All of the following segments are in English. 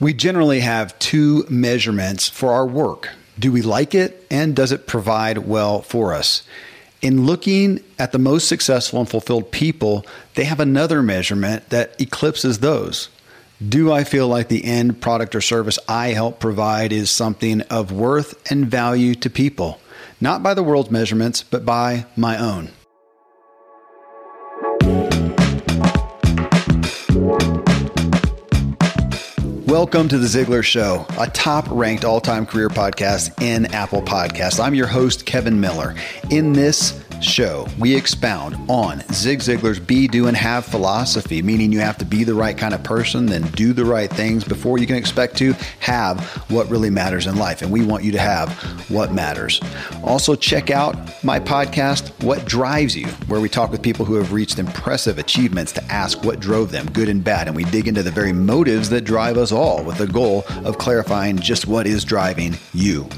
We generally have two measurements for our work. Do we like it and does it provide well for us? In looking at the most successful and fulfilled people, they have another measurement that eclipses those. Do I feel like the end product or service I help provide is something of worth and value to people? Not by the world's measurements, but by my own. Welcome to The Ziglar Show, a top ranked all time career podcast in Apple Podcasts. I'm your host, Kevin Miller. In this show, we expound on Zig Ziglar's be, do, and have philosophy, meaning you have to be the right kind of person, then do the right things before you can expect to have what really matters in life. And we want you to have what matters. Also, check out my podcast, What Drives You, where we talk with people who have reached impressive achievements to ask what drove them, good and bad. And we dig into the very motives that drive us all with the goal of clarifying just what is driving you.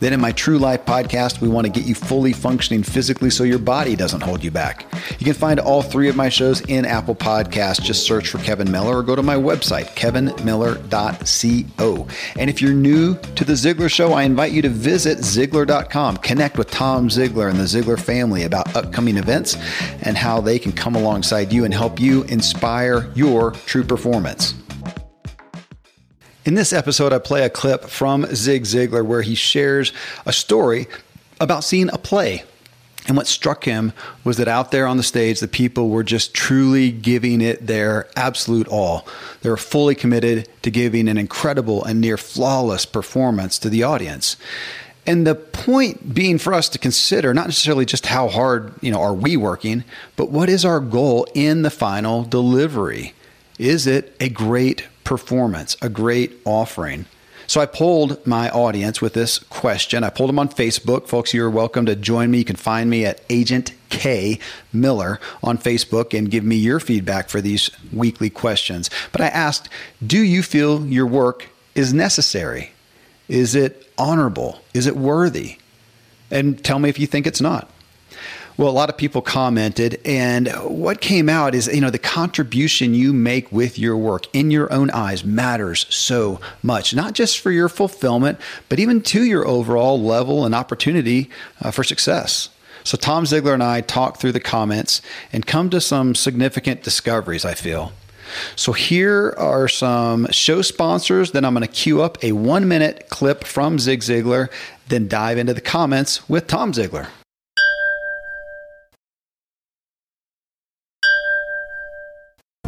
Then, in my True Life podcast, we want to get you fully functioning physically so your body doesn't hold you back. You can find all three of my shows in Apple Podcasts. Just search for Kevin Miller or go to my website, kevinmiller.co. And if you're new to The Ziglar Show, I invite you to visit Ziglar.com. Connect with Tom Ziglar and the Ziglar family about upcoming events and how they can come alongside you and help you inspire your true performance. In this episode, I play a clip from Zig Ziglar where he shares a story about seeing a play and what struck him was that out there on the stage, the people were just truly giving it their absolute all. They were fully committed to giving an incredible and near flawless performance to the audience. And the point being for us to consider not necessarily just how hard, you know, are we working, but what is our goal in the final delivery? Is it a great performance, a great offering? So I polled my audience with this question. I pulled them on Facebook. Folks, you're welcome to join me. You can find me at Agent K Miller on Facebook and give me your feedback for these weekly questions. But I asked, do you feel your work is necessary? Is it honorable? Is it worthy? And tell me if you think it's not. Well, a lot of people commented, and what came out is, you know, the contribution you make with your work in your own eyes matters so much, not just for your fulfillment, but even to your overall level and opportunity uh, for success. So, Tom Ziglar and I talked through the comments and come to some significant discoveries, I feel. So, here are some show sponsors. Then I'm going to cue up a one minute clip from Zig Ziglar, then dive into the comments with Tom Ziglar.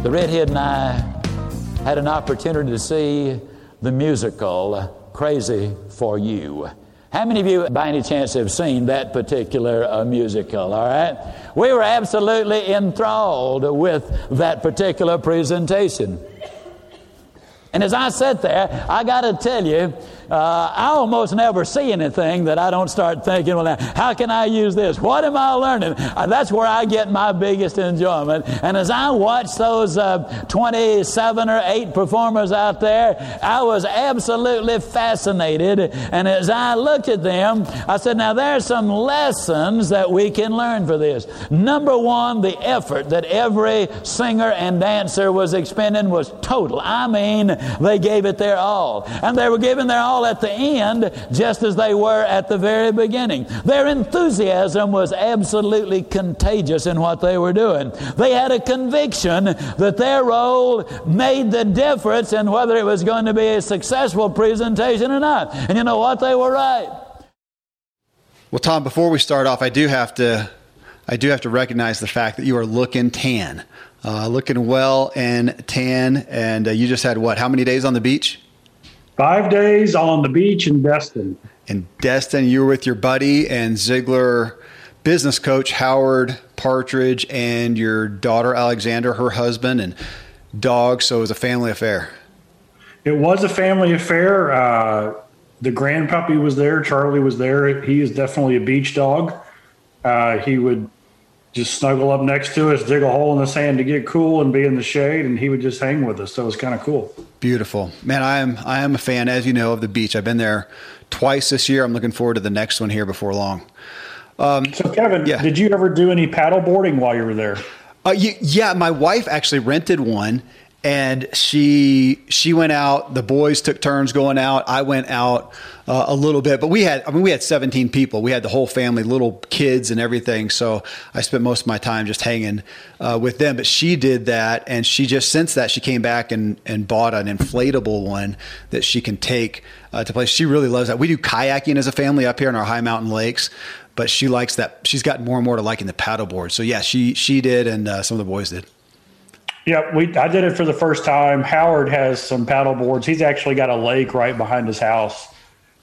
The redhead and I had an opportunity to see the musical Crazy for You. How many of you, by any chance, have seen that particular uh, musical? All right? We were absolutely enthralled with that particular presentation. And as I sat there, I got to tell you, uh, I almost never see anything that I don't start thinking, well, now, how can I use this? What am I learning? Uh, that's where I get my biggest enjoyment. And as I watched those uh, 27 or 8 performers out there, I was absolutely fascinated. And as I looked at them, I said, now there's some lessons that we can learn for this. Number one, the effort that every singer and dancer was expending was total. I mean, they gave it their all. And they were giving their all all at the end just as they were at the very beginning. Their enthusiasm was absolutely contagious in what they were doing. They had a conviction that their role made the difference in whether it was going to be a successful presentation or not. And you know what? They were right. Well, Tom, before we start off, I do have to I do have to recognize the fact that you are looking tan, uh, looking well and tan, and uh, you just had what? How many days on the beach? Five days on the beach in Destin. In Destin, you were with your buddy and Ziglar business coach Howard Partridge and your daughter Alexander, her husband, and dog. So it was a family affair. It was a family affair. Uh, the grand puppy was there. Charlie was there. He is definitely a beach dog. Uh, he would just snuggle up next to us, dig a hole in the sand to get cool and be in the shade, and he would just hang with us. So it was kind of cool. Beautiful, man. I am I am a fan, as you know, of the beach. I've been there twice this year. I'm looking forward to the next one here before long. Um, so, Kevin, yeah. did you ever do any paddle boarding while you were there? Uh, yeah, my wife actually rented one, and she she went out. The boys took turns going out. I went out uh, a little bit, but we had I mean we had 17 people. We had the whole family, little kids and everything. So I spent most of my time just hanging uh, with them. But she did that, and she just since that she came back and and bought an inflatable one that she can take uh, to play. She really loves that. We do kayaking as a family up here in our high mountain lakes. But she likes that. She's gotten more and more to liking the paddleboard. So yeah, she she did, and uh, some of the boys did. Yeah, we I did it for the first time. Howard has some paddle boards. He's actually got a lake right behind his house.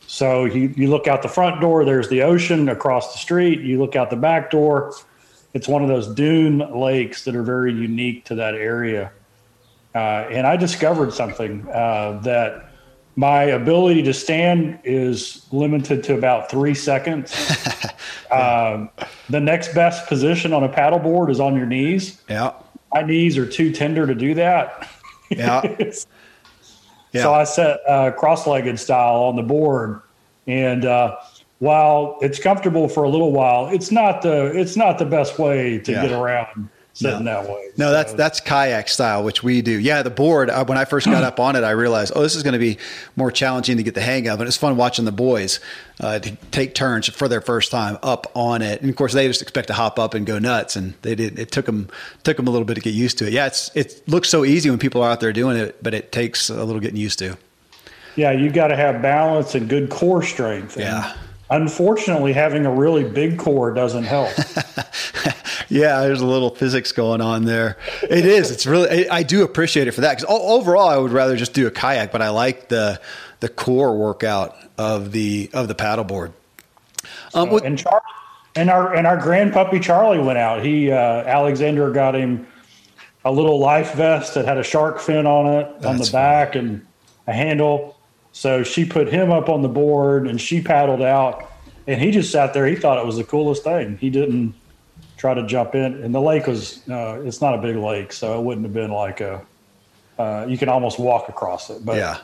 So you, you look out the front door, there's the ocean across the street. You look out the back door, it's one of those dune lakes that are very unique to that area. Uh, and I discovered something uh, that my ability to stand is limited to about three seconds. um, the next best position on a paddleboard is on your knees. Yeah my knees are too tender to do that. Yeah. yeah. So I set uh, cross-legged style on the board, and uh, while it's comfortable for a little while, it's not the it's not the best way to yeah. get around no. that way. No, so. that's that's kayak style, which we do. Yeah, the board. Uh, when I first got up on it, I realized, oh, this is going to be more challenging to get the hang of, and it's fun watching the boys uh, to take turns for their first time up on it. And of course, they just expect to hop up and go nuts, and they did. It took them took them a little bit to get used to it. Yeah, it's it looks so easy when people are out there doing it, but it takes a little getting used to. Yeah, you got to have balance and good core strength. yeah Unfortunately, having a really big core doesn't help. yeah, there's a little physics going on there. It is. It's really. I, I do appreciate it for that because overall, I would rather just do a kayak, but I like the the core workout of the of the paddleboard. Um, with, and Charlie, and our and our grand puppy Charlie went out. He uh, Alexander got him a little life vest that had a shark fin on it on the back funny. and a handle so she put him up on the board and she paddled out and he just sat there. He thought it was the coolest thing. He didn't try to jump in. And the lake was, uh, it's not a big lake, so it wouldn't have been like a, uh, you can almost walk across it. But yeah.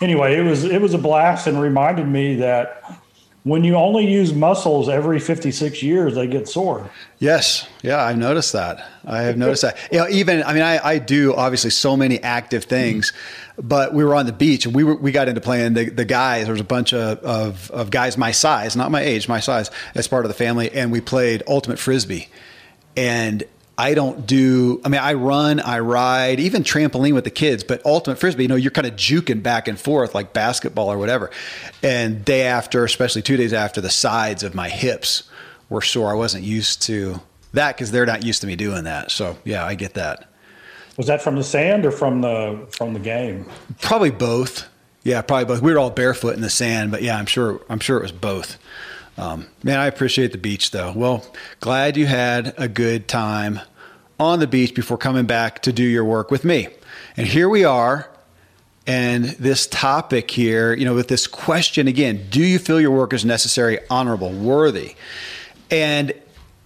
anyway, it was, it was a blast and reminded me that when you only use muscles every 56 years, they get sore. Yes. Yeah. I've noticed that. I have noticed that. You know, even, I mean, I, I do obviously so many active things, but we were on the beach and we were, we got into playing the, the guys. There was a bunch of, of, of guys my size, not my age, my size as part of the family. And we played ultimate Frisbee. And I don't do, I mean, I run, I ride, even trampoline with the kids, but ultimate frisbee, you know, you're kind of juking back and forth like basketball or whatever. And day after, especially two days after, the sides of my hips were sore. I wasn't used to that because they're not used to me doing that. So yeah, I get that. Was that from the sand or from the from the game? Probably both. Yeah, probably both. We were all barefoot in the sand, but yeah, I'm sure I'm sure it was both. Um, man, I appreciate the beach though. Well, glad you had a good time on the beach before coming back to do your work with me. And here we are. And this topic here, you know, with this question again, do you feel your work is necessary, honorable, worthy? And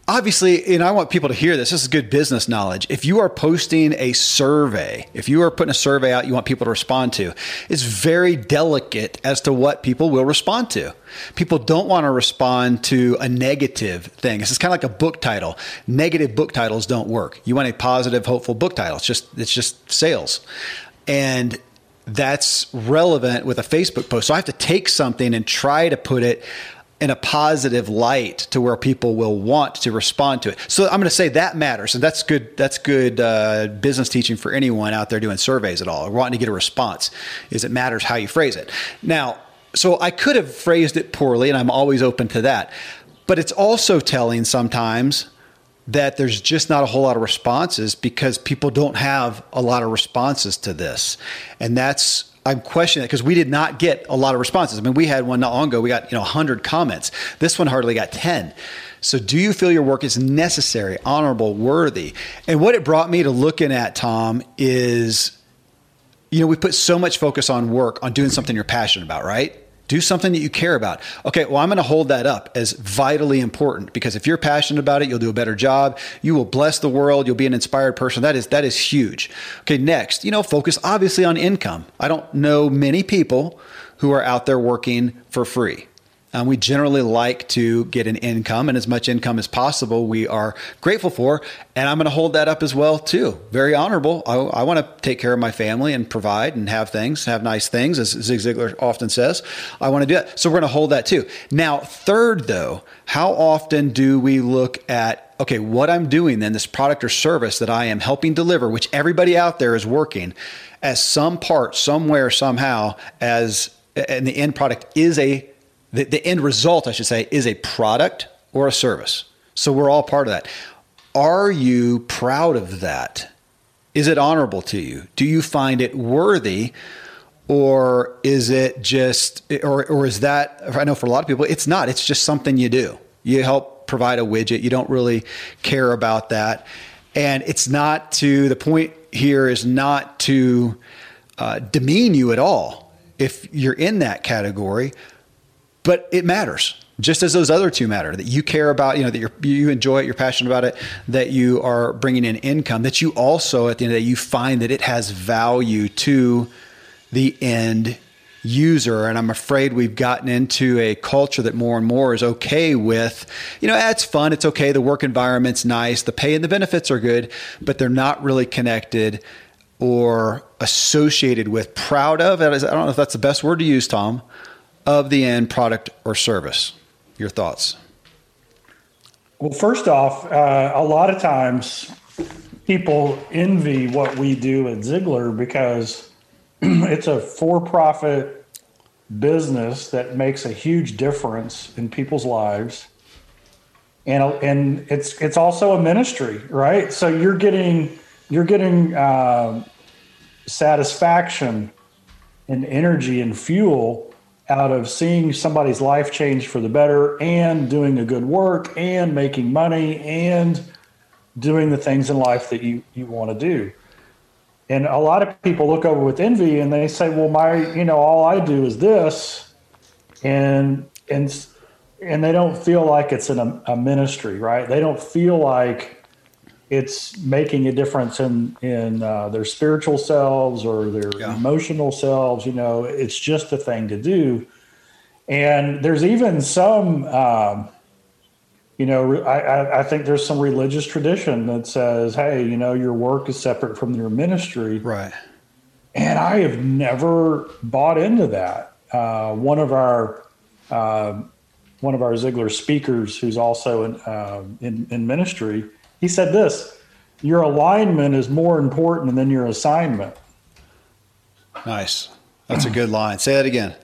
obviously, and I want people to hear this. This is good business knowledge. If you are posting a survey, if you are putting a survey out you want people to respond to, it's very delicate as to what people will respond to. People don't want to respond to a negative thing. This is kind of like a book title. Negative book titles don't work. You want a positive, hopeful book title. It's just it's just sales. And that's relevant with a Facebook post. So I have to take something and try to put it in a positive light to where people will want to respond to it. So I'm going to say that matters, and that's good. That's good uh, business teaching for anyone out there doing surveys at all or wanting to get a response. Is it matters how you phrase it. Now, so I could have phrased it poorly, and I'm always open to that. But it's also telling sometimes that there's just not a whole lot of responses because people don't have a lot of responses to this, and that's I'm questioning it because we did not get a lot of responses. I mean, we had one not long ago. We got you know 100 comments. This one hardly got 10. So, do you feel your work is necessary, honorable, worthy? And what it brought me to looking at Tom is, you know, we put so much focus on work, on doing something you're passionate about, right? Do something that you care about. Okay, well, I'm going to hold that up as vitally important because if you're passionate about it, you'll do a better job. You will bless the world. You'll be an inspired person. That is that is huge. Okay, next, you know, focus obviously on income. I don't know many people who are out there working for free. Um, we generally like to get an income and as much income as possible. We are grateful for, and I'm going to hold that up as well too. Very honorable. I, I want to take care of my family and provide and have things, have nice things, as Zig Ziglar often says. I want to do that, so we're going to hold that too. Now, third though, how often do we look at okay, what I'm doing then, this product or service that I am helping deliver, which everybody out there is working as some part, somewhere, somehow, as and the end product is a the, the end result, I should say, is a product or a service. So we're all part of that. Are you proud of that? Is it honorable to you? Do you find it worthy? Or is it just, or, or is that, I know for a lot of people, it's not. It's just something you do. You help provide a widget. You don't really care about that. And it's not to, the point here is not to uh, demean you at all if you're in that category, but it matters just as those other two matter that you care about you know that you you enjoy it you're passionate about it that you are bringing in income that you also at the end of the day you find that it has value to the end user. And i'm afraid we've gotten into a culture that more and more is okay with you know it's fun it's okay the work environment's nice the pay and the benefits are good but they're not really connected or associated with, proud of, I don't know if that's the best word to use, Tom, of the end product or service. Your thoughts? Well, first off, uh, a lot of times people envy what we do at Ziglar because it's a for profit business that makes a huge difference in people's lives. And, and it's it's also a ministry, right? So you're getting you're getting uh, satisfaction and energy and fuel out of seeing somebody's life change for the better and doing a good work and making money and doing the things in life that you, you want to do. And a lot of people look over with envy and they say, well, my, you know, all I do is this. And, and, and they don't feel like it's an, a ministry, right? They don't feel like it's making a difference in in uh, their spiritual selves or their yeah. emotional selves. You know, it's just a thing to do. And there's even some, um, you know, I, I think there's some religious tradition that says, hey, you know, your work is separate from your ministry. Right. And I have never bought into that. Uh, one of our uh, one of our Ziglar speakers, who's also in, uh, in, in ministry, he said this your alignment is more important than your assignment. Nice. That's a good line. Say that again.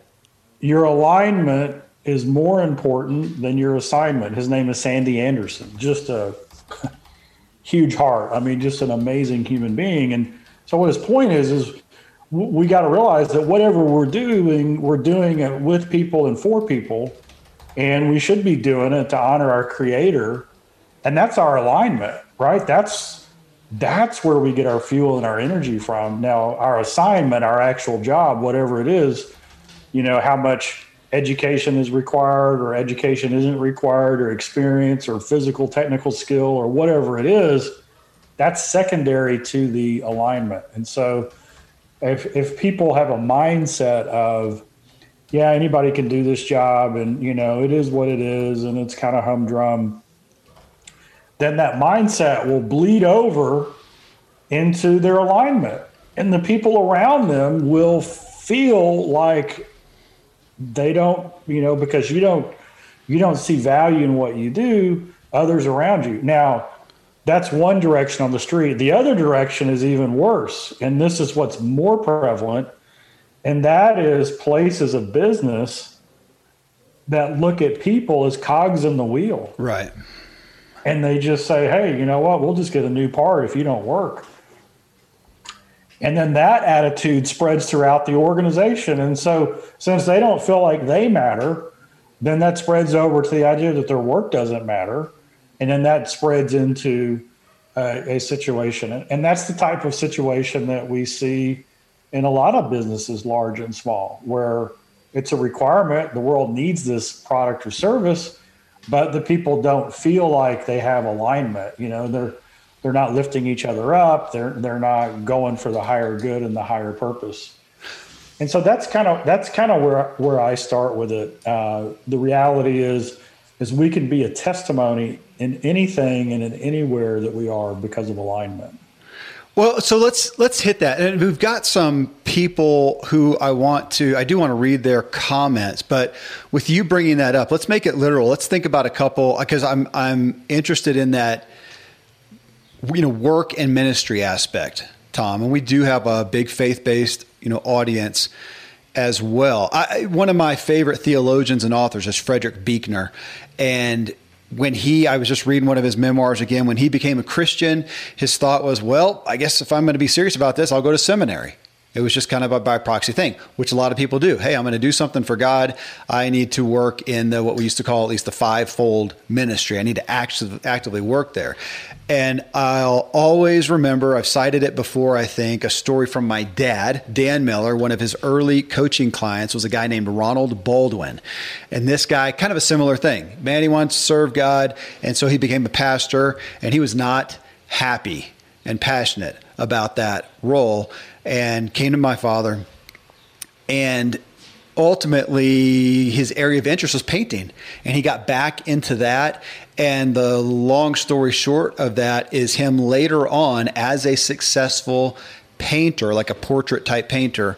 Your alignment is more important than your assignment. His name is Sandy Anderson. Just a huge heart. I mean, just an amazing human being. And so, what his point is, is we got to realize that whatever we're doing, we're doing it with people and for people. And we should be doing it to honor our creator and that's our alignment right? That's that's where we get our fuel and our energy from. Now our assignment our actual job whatever it is you know how much education is required or education isn't required or experience or physical technical skill or whatever it is that's secondary to the alignment. And so if if people have a mindset of yeah anybody can do this job and you know it is what it is and it's kind of humdrum then that mindset will bleed over into their alignment. And the people around them will feel like they don't, you know, because you don't you don't see value in what you do, others around you. Now, that's one direction on the street. The other direction is even worse. And this is what's more prevalent. And that is places of business that look at people as cogs in the wheel. Right and they just say, hey, you know what? We'll just get a new part if you don't work. And then that attitude spreads throughout the organization. And so, since they don't feel like they matter, then that spreads over to the idea that their work doesn't matter. And then that spreads into uh, a situation. And that's the type of situation that we see in a lot of businesses, large and small, where it's a requirement. The world needs this product or service but the people don't feel like they have alignment. You know, they're they're not lifting each other up. They're they're not going for the higher good and the higher purpose. and so that's kind of that's kind of where where I start with it. Uh, the reality is is we can be a testimony in anything and in anywhere that we are because of alignment. Well, so let's let's hit that. And we've got some people who I want to I do want to read their comments, but with you bringing that up, let's make it literal. Let's think about a couple because I'm I'm interested in that you know work and ministry aspect, Tom. And we do have a big faith-based, you know, audience as well. I, one of my favorite theologians and authors is Frederick Buechner, and when he, I was just reading one of his memoirs again. When he became a Christian, his thought was, "Well, I guess if I'm going to be serious about this, I'll go to seminary." It was just kind of a by proxy thing, which a lot of people do. Hey, I'm going to do something for God. I need to work in the what we used to call at least the fivefold ministry. I need to actively actively work there. And I'll always remember, I've cited it before, I think, a story from my dad, Dan Miller. One of his early coaching clients was a guy named Ronald Baldwin. And this guy, kind of a similar thing. Man, he wants to serve God. And so he became a pastor, and he was not happy and passionate about that role and came to my father. And ultimately, his area of interest was painting. And he got back into that. And the long story short of that is him later on as a successful painter, like a portrait type painter.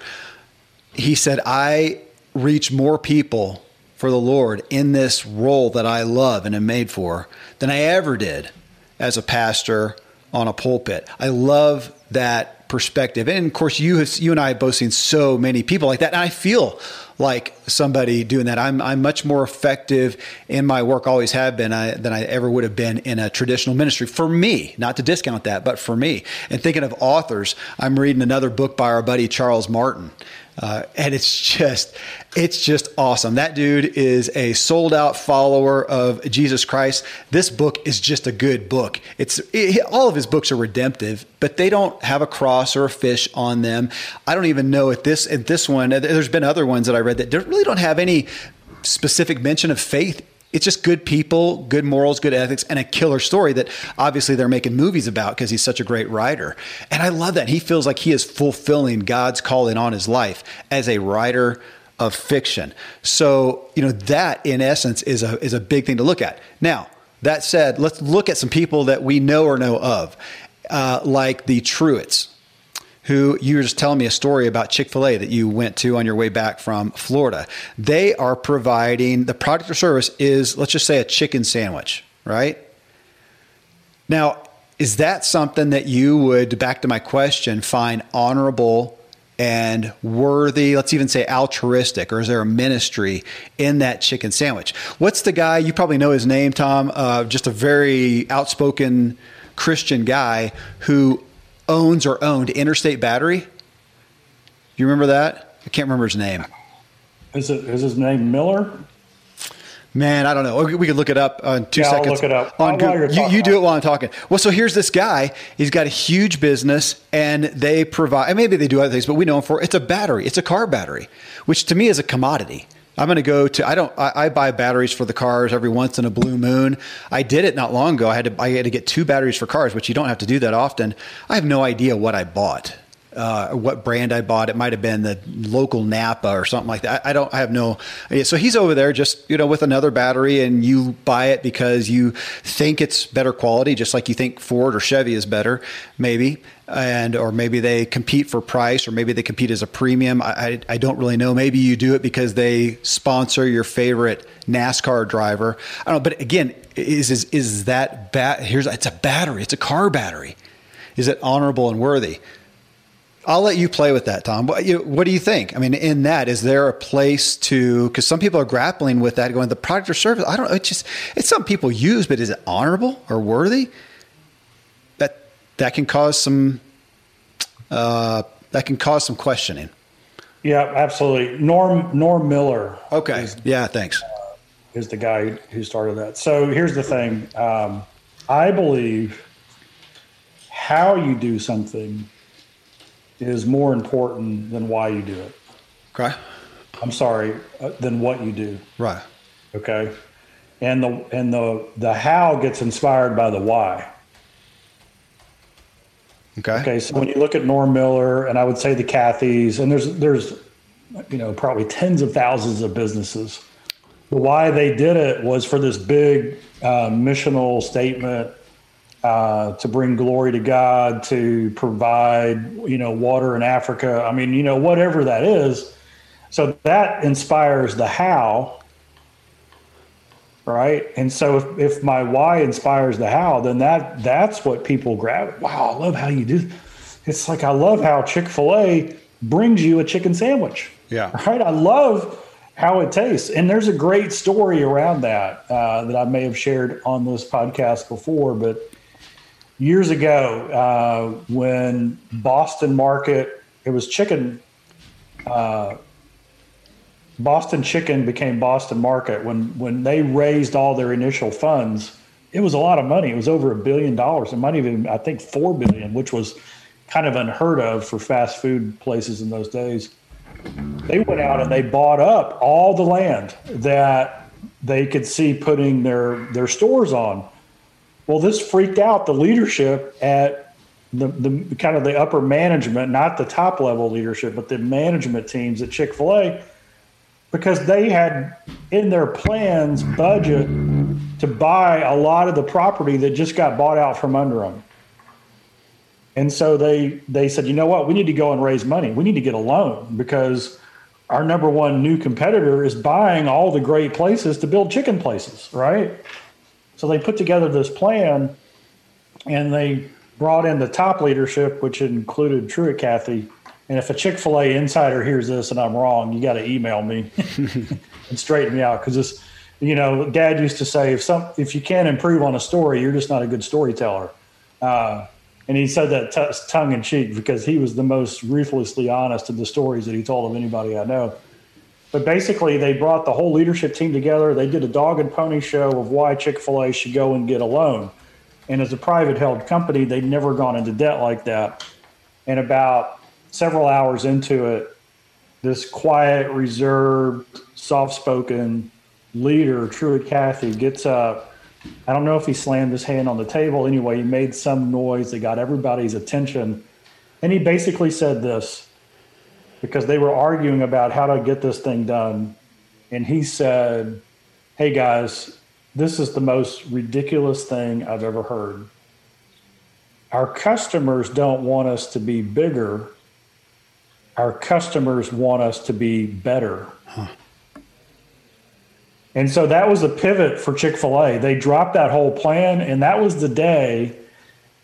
He said, I reach more people for the Lord in this role that I love and am made for than I ever did as a pastor on a pulpit. I love that perspective. And of course, you have, you and I have both seen so many people like that. And I feel like somebody doing that. I'm, I'm much more effective in my work, always have been, I, than I ever would have been in a traditional ministry. For me, not to discount that, but for me. And thinking of authors, I'm reading another book by our buddy Charles Martin. Uh, and it's just it's just awesome. That dude is a sold out follower of Jesus Christ. This book is just a good book. It's it, all of his books are redemptive, but they don't have a cross or a fish on them. I don't even know if this if this one. There's been other ones that I read that really don't have any specific mention of faith it's just good people, good morals, good ethics, and a killer story that obviously they're making movies about because he's such a great writer. And I love that. He feels like he is fulfilling God's calling on his life as a writer of fiction. So, you know, that in essence is a is a big thing to look at. Now, that said, let's look at some people that we know or know of, uh, like the Truetts who you were just telling me a story about Chick fil A that you went to on your way back from Florida. They are providing the product or service is, let's just say, a chicken sandwich, right? Now, is that something that you would, back to my question, find honorable and worthy, let's even say altruistic, or is there a ministry in that chicken sandwich? What's the guy, you probably know his name, Tom, uh, just a very outspoken Christian guy who owns or owned Interstate Battery. You remember that? I can't remember his name. Is it is his name Miller? Man, I don't know. We could look it up in two yeah, seconds. I'll look it up. On Google. You, you, do it while I'm talking. Well, so here's this guy. He's got a huge business, and they provide. maybe they do other things, but we know him for it's a battery. It's a car battery, which to me is a commodity. I'm going to go to. I don't. I, I, buy batteries for the cars every once in a blue moon. I did it not long ago. I had to. I had to get two batteries for cars, which you don't have to do that often. I have no idea what I bought uh, what brand I bought. It might have been the local Napa or something like that. I don't. I have no. So he's over there just you know with another battery, and you buy it because you think it's better quality, just like you think Ford or Chevy is better, maybe, and or maybe they compete for price, or maybe they compete as a premium. I, I, I don't really know. Maybe you do it because they sponsor your favorite NASCAR driver. I don't know. But again, is is is that bat? Here's it's a battery. It's a car battery. Is it honorable and worthy? I'll let you play with that, Tom. What, you, what, do you think? I mean, in that, is there a place to? Because some people are grappling with that, going the product or service. I don't. It's just it's something people use, but is it honorable or worthy? That can cause some uh, that can cause some questioning. Yeah, absolutely. Norm Norm Miller. Okay. Is, yeah. Thanks. Uh, is the guy who started that? So here's the thing. Um, I believe how you do something is more important than why you do it. Okay. I'm sorry, uh, than what you do. Right. Okay. And the and the the how gets inspired by the why. Okay. Okay. So when you look at Norm Miller, and I would say the Cathys, and there's there's you know, probably tens of thousands of businesses. The why they did it was for this big uh, missional statement uh, to bring glory to God, to provide, you know, water in Africa. I mean, you know, whatever that is. So that inspires the how, right? And so if, if my why inspires the how, then that that's what people grab. Wow, I love how you do. It's like I love how Chick Fil A brings you a chicken sandwich. Yeah. Right. I love how it tastes, and there's a great story around that uh, that I may have shared on this podcast before, but years ago uh, when Boston Market, it was chicken. Uh, Boston Chicken became Boston Market when when they raised all their initial funds. It was a lot of money. It was over a billion dollars. It might even I think four billion, which was kind of unheard of for fast food places in those days. They went out and they bought up all the land that they could see putting their their stores on. Well, this freaked out the leadership at the, the kind of the upper management, not the top level leadership, but the management teams at Chick fil A, because they had in their plans budget to buy a lot of the property that just got bought out from under them. And so they they said, you know what, we need to go and raise money. We need to get a loan because our number one new competitor is buying all the great places to build chicken places, right? So they put together this plan and they brought in the top leadership, which included Truett Cathy. And if a Chick fil A insider hears this and I'm wrong, you got to email me and straighten me out. Because this, you know, dad used to say, if some, if you can't improve on a story, you're just not a good storyteller. Uh, and he said that t- tongue in cheek because he was the most ruthlessly honest in the stories that he told of anybody I know. But basically, they brought the whole leadership team together. They did a dog and pony show of why Chick fil A should go and get a loan. And as a private held company, they'd never gone into debt like that. And about several hours into it, this quiet, reserved, soft spoken leader, Truett Cathy, gets up. I don't know if he slammed his hand on the table. Anyway, he made some noise that got everybody's attention. And he basically said this because they were arguing about how to get this thing done. And he said, Hey guys, this is the most ridiculous thing I've ever heard. Our customers don't want us to be bigger. Our customers want us to be better. And so that was a pivot for Chick fil A. They dropped that whole plan, and that was the day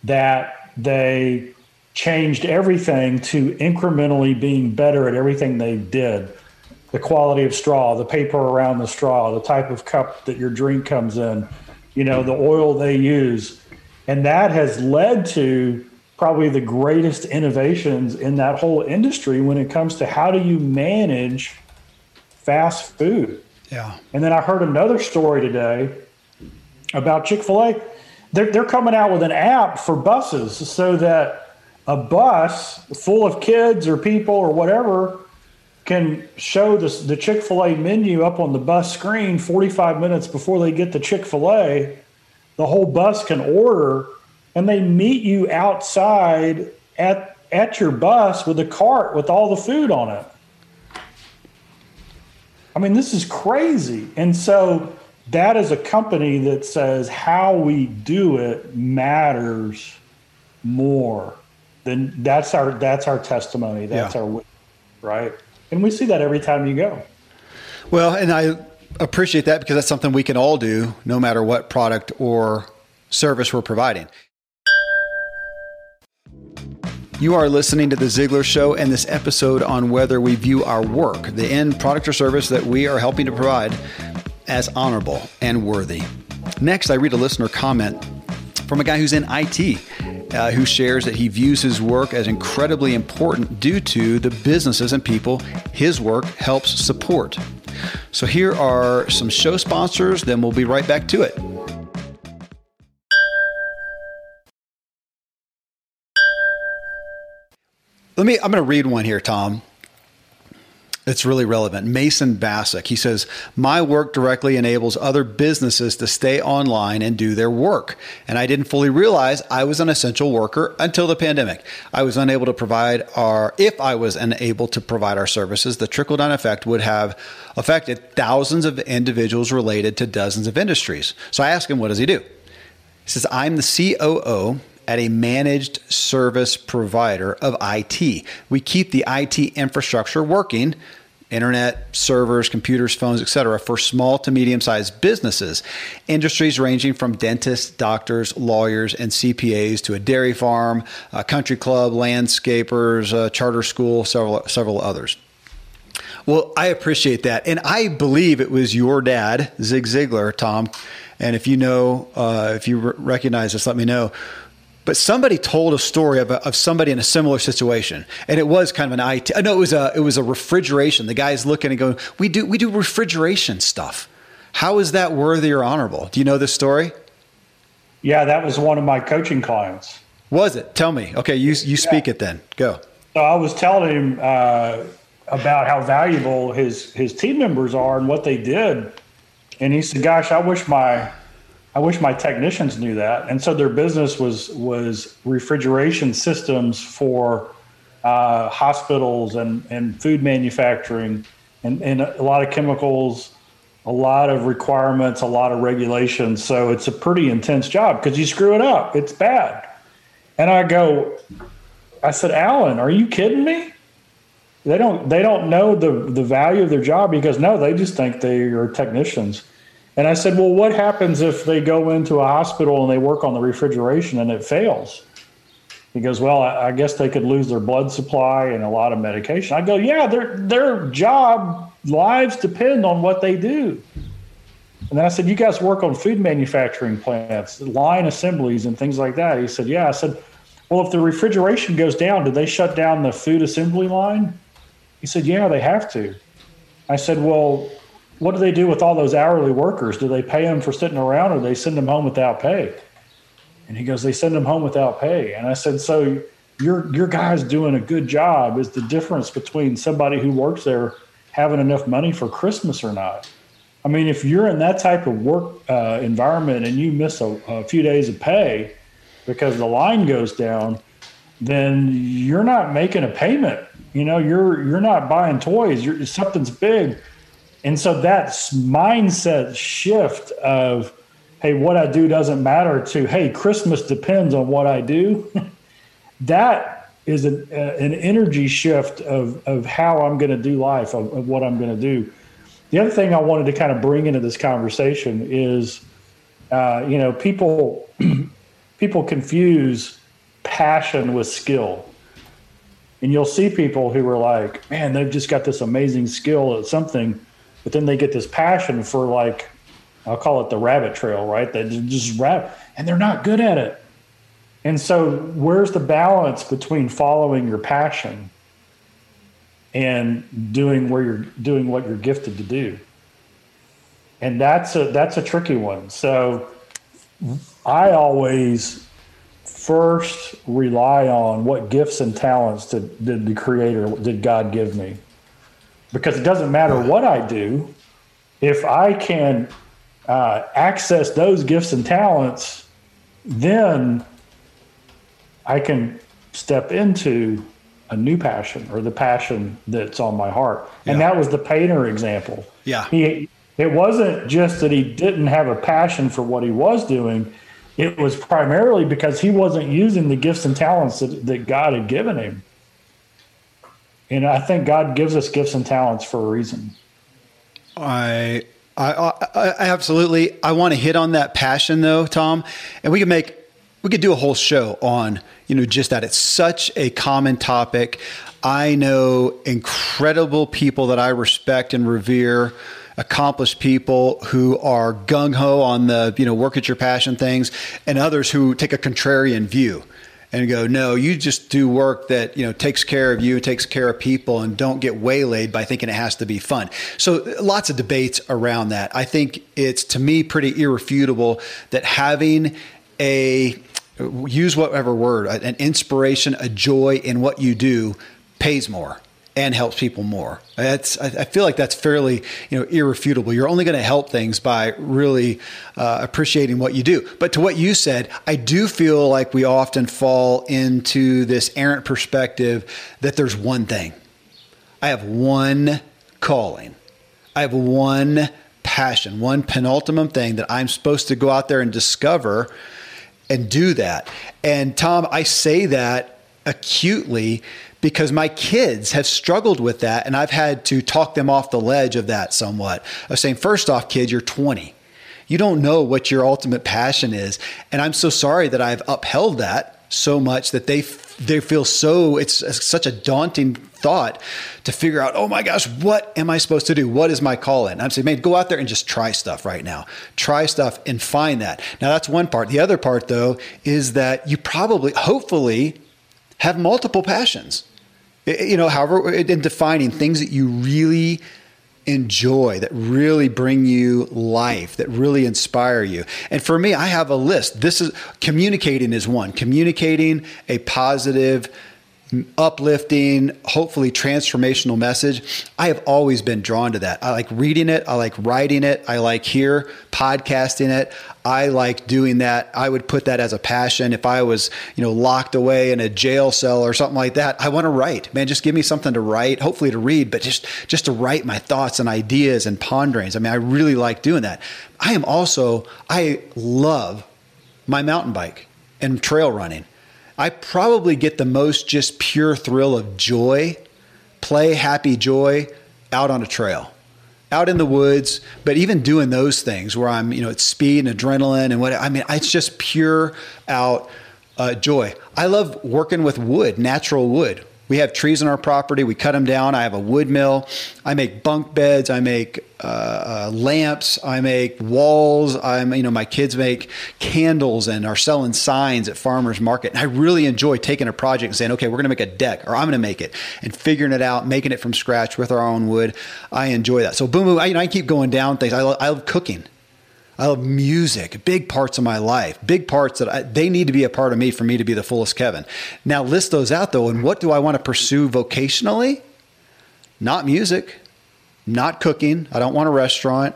that they changed everything to incrementally being better at everything they did the quality of straw, the paper around the straw, the type of cup that your drink comes in, you know, the oil they use. And that has led to probably the greatest innovations in that whole industry when it comes to how do you manage fast food. Yeah. And then I heard another story today about Chick fil A. They're, they're coming out with an app for buses so that a bus full of kids or people or whatever can show this, the Chick fil A menu up on the bus screen 45 minutes before they get to Chick fil A. The whole bus can order and they meet you outside at, at your bus with a cart with all the food on it. I mean, this is crazy. And so that is a company that says how we do it matters more than that's our that's our testimony. That's yeah. our right, and we see that every time you go. Well, and I appreciate that because that's something we can all do, no matter what product or service we're providing. You are listening to The Ziglar Show and this episode on whether we view our work, the end product or service that we are helping to provide, as honorable and worthy. Next, I read a listener comment from a guy who's in IT uh, who shares that he views his work as incredibly important due to the businesses and people his work helps support. So here are some show sponsors, then we'll be right back to it. Let me I'm going to read one here, Tom. It's really relevant. Mason Bassick, he says, My work directly enables other businesses to stay online and do their work. And I didn't fully realize I was an essential worker until the pandemic. I was unable to provide our, if I was unable to provide our services, the trickle down effect would have affected thousands of individuals related to dozens of industries. So I asked him, What does he do? He says, I'm the COO at a managed service provider of IT. We keep the IT infrastructure working internet, servers, computers, phones, etc., for small to medium sized businesses. Industries ranging from dentists, doctors, lawyers, and CPAs to a dairy farm, a country club, landscapers, a charter school, several, several others. Well, I appreciate that. And I believe it was your dad, Zig Ziglar, Tom. And if you know, uh, if you recognize this, let me know but somebody told a story of, a, of somebody in a similar situation, and it was kind of an IT. No, it was a it was a refrigeration. The guy's looking and going, "We do we do refrigeration stuff. How is that worthy or honorable?" Do you know this story? Yeah, that was one of my coaching clients. Was it? Tell me. Okay, you you speak yeah. it then. Go. So I was telling him uh, about how valuable his his team members are and what they did, and he said, "Gosh, I wish my I wish my technicians knew that. And so their business was was refrigeration systems for uh, hospitals and, and food manufacturing and, and a lot of chemicals, a lot of requirements, a lot of regulations. So it's a pretty intense job because you screw it up, it's bad. And I go, I said, Alan, are you kidding me? They don't they don't know the the value of their job because no, they just think they are technicians. And I said, well, what happens if they go into a hospital and they work on the refrigeration and it fails? He goes, well, I guess they could lose their blood supply and a lot of medication. I go, yeah, their their job lives depend on what they do. And then I said, you guys work on food manufacturing plants, line assemblies, and things like that. He said, yeah. I said, well, if the refrigeration goes down, do they shut down the food assembly line? He said, yeah, they have to. I said, well, what do they do with all those hourly workers? Do they pay them for sitting around or they send them home without pay? And he goes, they send them home without pay. And I said, so your your guy's doing a good job. Is the difference between somebody who works there having enough money for Christmas or not? I mean, if you're in that type of work uh, environment and you miss a, a few days of pay because the line goes down, then you're not making a payment. You know, you're you're not buying toys. You're, something's big and so that mindset shift of, hey, what I do doesn't matter to, hey, Christmas depends on what I do, that is an, uh, an energy shift of, of how I'm going to do life, of, of what I'm going to do. The other thing I wanted to kind of bring into this conversation is, uh, you know, people people confuse passion with skill. And you'll see people who are like, man, they've just got this amazing skill at something but then they get this passion for like I'll call it the rabbit trail, right? They just rap and they're not good at it. And so where's the balance between following your passion and doing where you're doing what you're gifted to do? And that's a that's a tricky one. So I always first rely on what gifts and talents did, did the creator did God give me because it doesn't matter what I do if I can uh, access those gifts and talents, then I can step into a new passion or the passion that's on my heart. Yeah. And that was the painter example. Yeah. He, it wasn't just that he didn't have a passion for what he was doing. It was primarily because he wasn't using the gifts and talents that, that God had given him. And I think God gives us gifts and talents for a reason. I I, I, absolutely. I want to hit on that passion though, Tom, and we could make we could do a whole show on you know just that. It's such a common topic. I know incredible people that I respect and revere, accomplished people who are gung ho on the you know work at your passion things, and others who take a contrarian view and go, no, you just do work that, you know, takes care of you, takes care of people and don't get waylaid by thinking it has to be fun. So lots of debates around that. I think it's to me pretty irrefutable that having a use whatever word, an inspiration, a joy in what you do pays more and helps people more. That's I feel like that's fairly you know irrefutable. You're only going to help things by really uh, appreciating what you do. But to what you said, I do feel like we often fall into this errant perspective that there's one thing. I have one calling. I have one passion, one penultimate thing that I'm supposed to go out there and discover and do that. And Tom, I say that acutely because my kids have struggled with that and I've had to talk them off the ledge of that somewhat. Of saying, first off, kid, you're 20. You don't know what your ultimate passion is. And I'm so sorry that I've upheld that so much that they they feel so it's such a daunting thought to figure out oh my gosh what am i supposed to do what is my call in i'm saying man go out there and just try stuff right now try stuff and find that now that's one part the other part though is that you probably hopefully have multiple passions you know, however, in defining things that you really enjoy, that really bring you life, that really inspire you. And for me, I have a list. This is communicating is one. Communicating a positive, uplifting, hopefully transformational message. I have always been drawn to that. I like reading it, I like writing it, I like here podcasting it. I like doing that. I would put that as a passion. If I was, you know, locked away in a jail cell or something like that, I want to write. Man, just give me something to write, hopefully to read, but just just to write my thoughts and ideas and ponderings. I mean, I really like doing that. I am also I love my mountain bike and trail running. I probably get the most just pure thrill of joy, play, happy joy out on a trail, out in the woods. But even doing those things where I'm, you know, it's speed and adrenaline and what I mean, it's just pure out uh, joy. I love working with wood, natural wood. We have trees on our property. We cut them down. I have a wood mill. I make bunk beds. I make uh, uh, lamps. I make walls. I'm, you know, my kids make candles and are selling signs at farmers market. And I really enjoy taking a project and saying, okay, we're going to make a deck, or I'm going to make it, and figuring it out, making it from scratch with our own wood. I enjoy that. So boom, boom. I, you know, I keep going down things. I love, I love cooking. I love music, big parts of my life, big parts that I, they need to be a part of me for me to be the fullest Kevin. Now, list those out though. And what do I want to pursue vocationally? Not music, not cooking. I don't want a restaurant.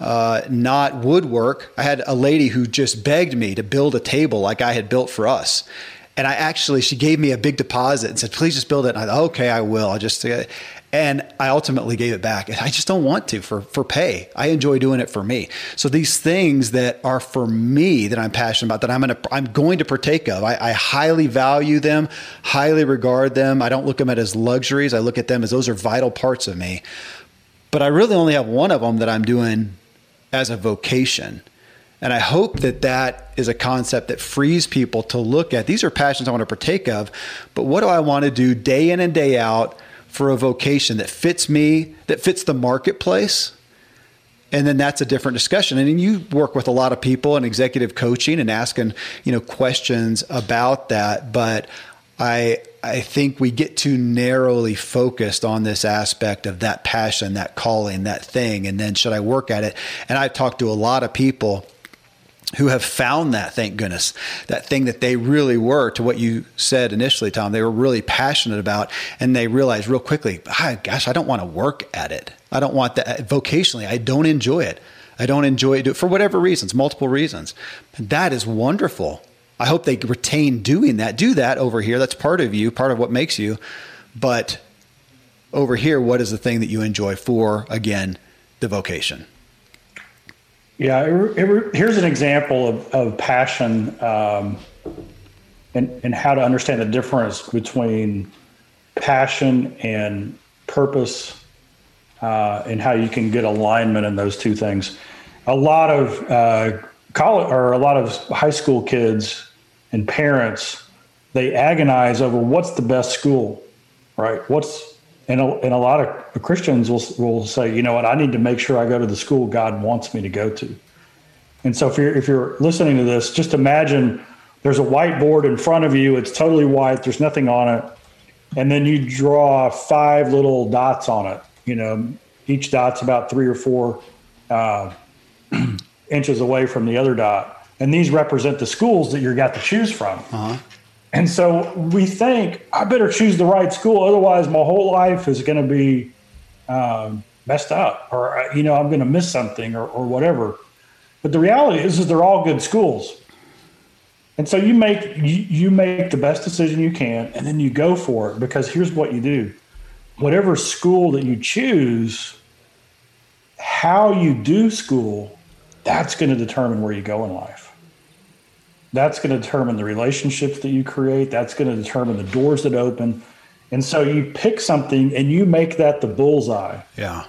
Uh, not woodwork. I had a lady who just begged me to build a table like I had built for us. And I actually, she gave me a big deposit and said, please just build it. And I thought, okay, I will. I'll just, uh, and I ultimately gave it back. And I just don't want to for, for pay. I enjoy doing it for me. So these things that are for me that I'm passionate about, that I'm to, I'm going to partake of, I, I highly value them, highly regard them. I don't look at them as luxuries. I look at them as those are vital parts of me. But I really only have one of them that I'm doing as a vocation. And I hope that that is a concept that frees people to look at these are passions I want to partake of, but what do I want to do day in and day out for a vocation that fits me, that fits the marketplace. And then that's a different discussion. And you work with a lot of people in executive coaching and asking, you know, questions about that. But I I think we get too narrowly focused on this aspect of that passion, that calling, that thing, and then should I work at it? And I've talked to a lot of people who have found that, thank goodness, that thing that they really were to what you said initially, Tom, they were really passionate about. And they realized real quickly, ah, gosh, I don't want to work at it. I don't want that vocationally. I don't enjoy it. I don't enjoy it for whatever reasons, multiple reasons. That is wonderful. I hope they retain doing that. Do that over here. That's part of you, part of what makes you. But over here, what is the thing that you enjoy for, again, the vocation? Yeah, it, it, here's an example of, of passion um, and, and how to understand the difference between passion and purpose uh, and how you can get alignment in those two things. A lot of uh, college or a lot of high school kids and parents they agonize over what's the best school, right? What's and a, and a lot of Christians will, will say, you know what, I need to make sure I go to the school God wants me to go to. And so if you're, if you're listening to this, just imagine there's a whiteboard in front of you. It's totally white. There's nothing on it. And then you draw five little dots on it. You know, each dot's about three or four uh, inches away from the other dot. And these represent the schools that you've got to choose from. Uh-huh. And so we think, I better choose the right school. Otherwise, my whole life is going to be um, messed up or, uh, you know, I'm going to miss something or, or whatever. But the reality is, is they're all good schools. And so you make you, you make the best decision you can, and then you go for it. Because here's what you do: whatever school that you choose, how you do school, that's going to determine where you go in life. That's going to determine the relationships that you create. That's going to determine the doors that open. And so you pick something and you make that the bullseye. Yeah.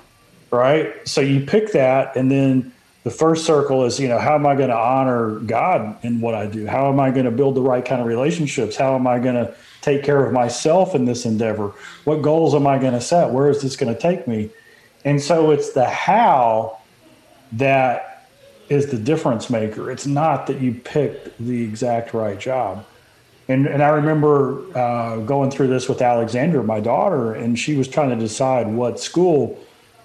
Right. So you pick that, and then the first circle is, you know, how am I going to honor God in what I do? How am I going to build the right kind of relationships? How am I going to take care of myself in this endeavor? What goals am I going to set? Where is this going to take me? And so it's the how that is the difference maker. It's not that you picked the exact right job. And, and I remember uh, going through this with Alexandra, my daughter, and she was trying to decide what school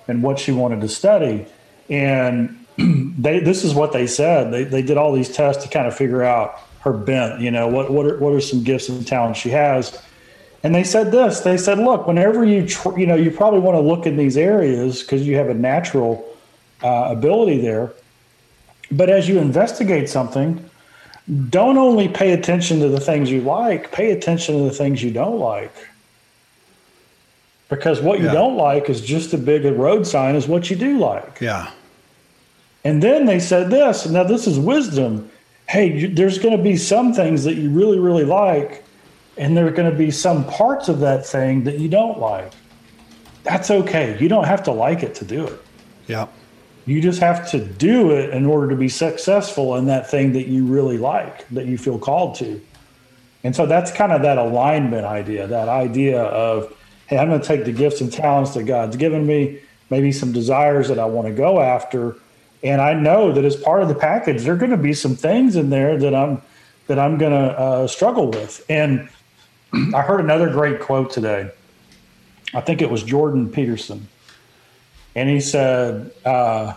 and what she wanted to study. And they, this is what they said. They, they did all these tests to kind of figure out her bent, you know, what, what are, what are some gifts and talents she has. And they said this, they said, look, whenever you, tr- you know, you probably want to look in these areas because you have a natural uh, ability there. But as you investigate something, don't only pay attention to the things you like, pay attention to the things you don't like. Because what you yeah. don't like is just as big a road sign as what you do like. Yeah. And then they said this, now this is wisdom. Hey, you, there's going to be some things that you really, really like, and there are going to be some parts of that thing that you don't like. That's okay. You don't have to like it to do it. Yeah. You just have to do it in order to be successful in that thing that you really like, that you feel called to. And so that's kind of that alignment idea, that idea of, hey, I'm going to take the gifts and talents that God's given me, maybe some desires that I want to go after. And I know that as part of the package, there are going to be some things in there that I'm that I'm going to uh, struggle with. And I heard another great quote today. I think it was Jordan Peterson and he said, uh,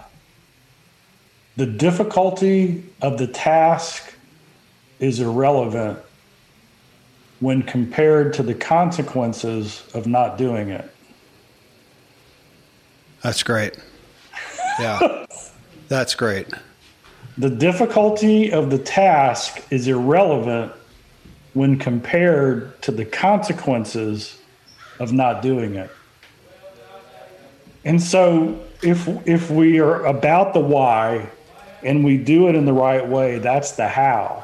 The difficulty of the task is irrelevant when compared to the consequences of not doing it. That's great. Yeah, that's great. The difficulty of the task is irrelevant when compared to the consequences of not doing it. And so if if we are about the why and we do it in the right way, that's the how.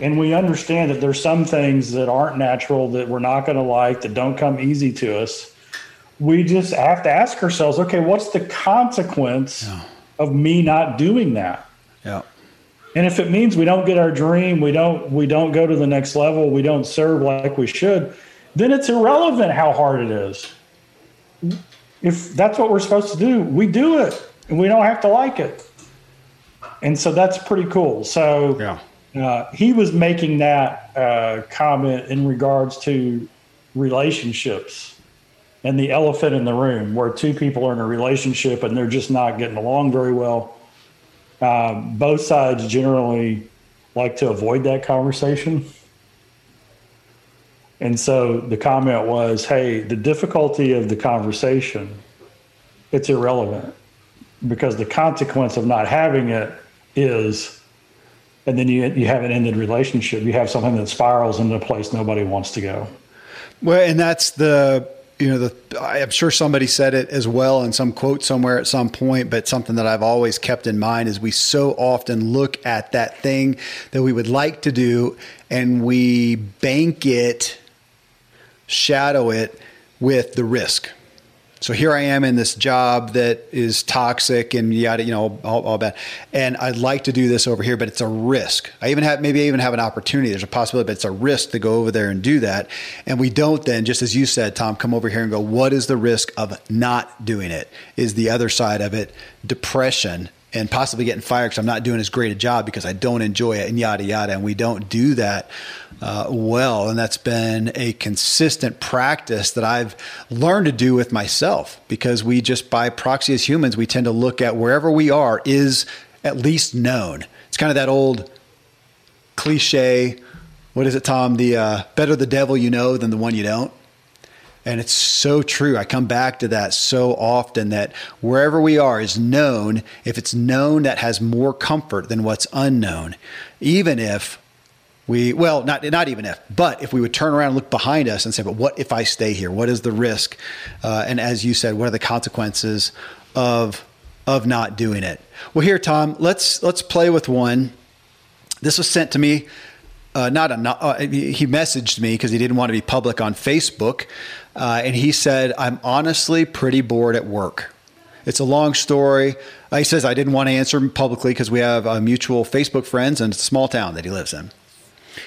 And we understand that there's some things that aren't natural that we're not going to like that don't come easy to us. We just have to ask ourselves, okay, what's the consequence yeah. of me not doing that? Yeah. And if it means we don't get our dream, we don't we don't go to the next level, we don't serve like we should, then it's irrelevant how hard it is if that's what we're supposed to do, we do it and we don't have to like it. And so that's pretty cool. So yeah. Uh, he was making that uh, comment in regards to relationships and the elephant in the room where two people are in a relationship and they're just not getting along very well. Um, both sides generally like to avoid that conversation. And so the comment was, hey, the difficulty of the conversation, it's irrelevant because the consequence of not having it is, and then you, you have an ended relationship. You have something that spirals into a place nobody wants to go. Well, and that's the, you know, the, I'm sure somebody said it as well in some quote somewhere at some point, but something that I've always kept in mind is we so often look at that thing that we would like to do and we bank it shadow it with the risk. So here I am in this job that is toxic and yada, you know, all, all bad. And I'd like to do this over here, but it's a risk. I even have, maybe I even have an opportunity. There's a possibility, but it's a risk to go over there and do that. And we don't then, just as you said, Tom, come over here and go, what is the risk of not doing it? Is the other side of it depression and possibly getting fired because I'm not doing as great a job because I don't enjoy it and yada, yada. And we don't do that uh, well. And that's been a consistent practice that I've learned to do with myself because we just, by proxy as humans, we tend to look at wherever we are is at least known. It's kind of that old cliche what is it, Tom? The uh, better the devil you know than the one you don't. And it's so true. I come back to that so often that wherever we are is known. If it's known, that has more comfort than what's unknown. Even if we, well, not, not even if, but if we would turn around and look behind us and say, but what if I stay here? What is the risk? Uh, and as you said, what are the consequences of, of not doing it? Well, here, Tom, let's, let's play with one. This was sent to me uh, not a, uh, he messaged me because he didn't want to be public on Facebook, uh, and he said, "I'm honestly pretty bored at work." It's a long story. Uh, he says I didn't want to answer him publicly because we have uh, mutual Facebook friends and it's a small town that he lives in.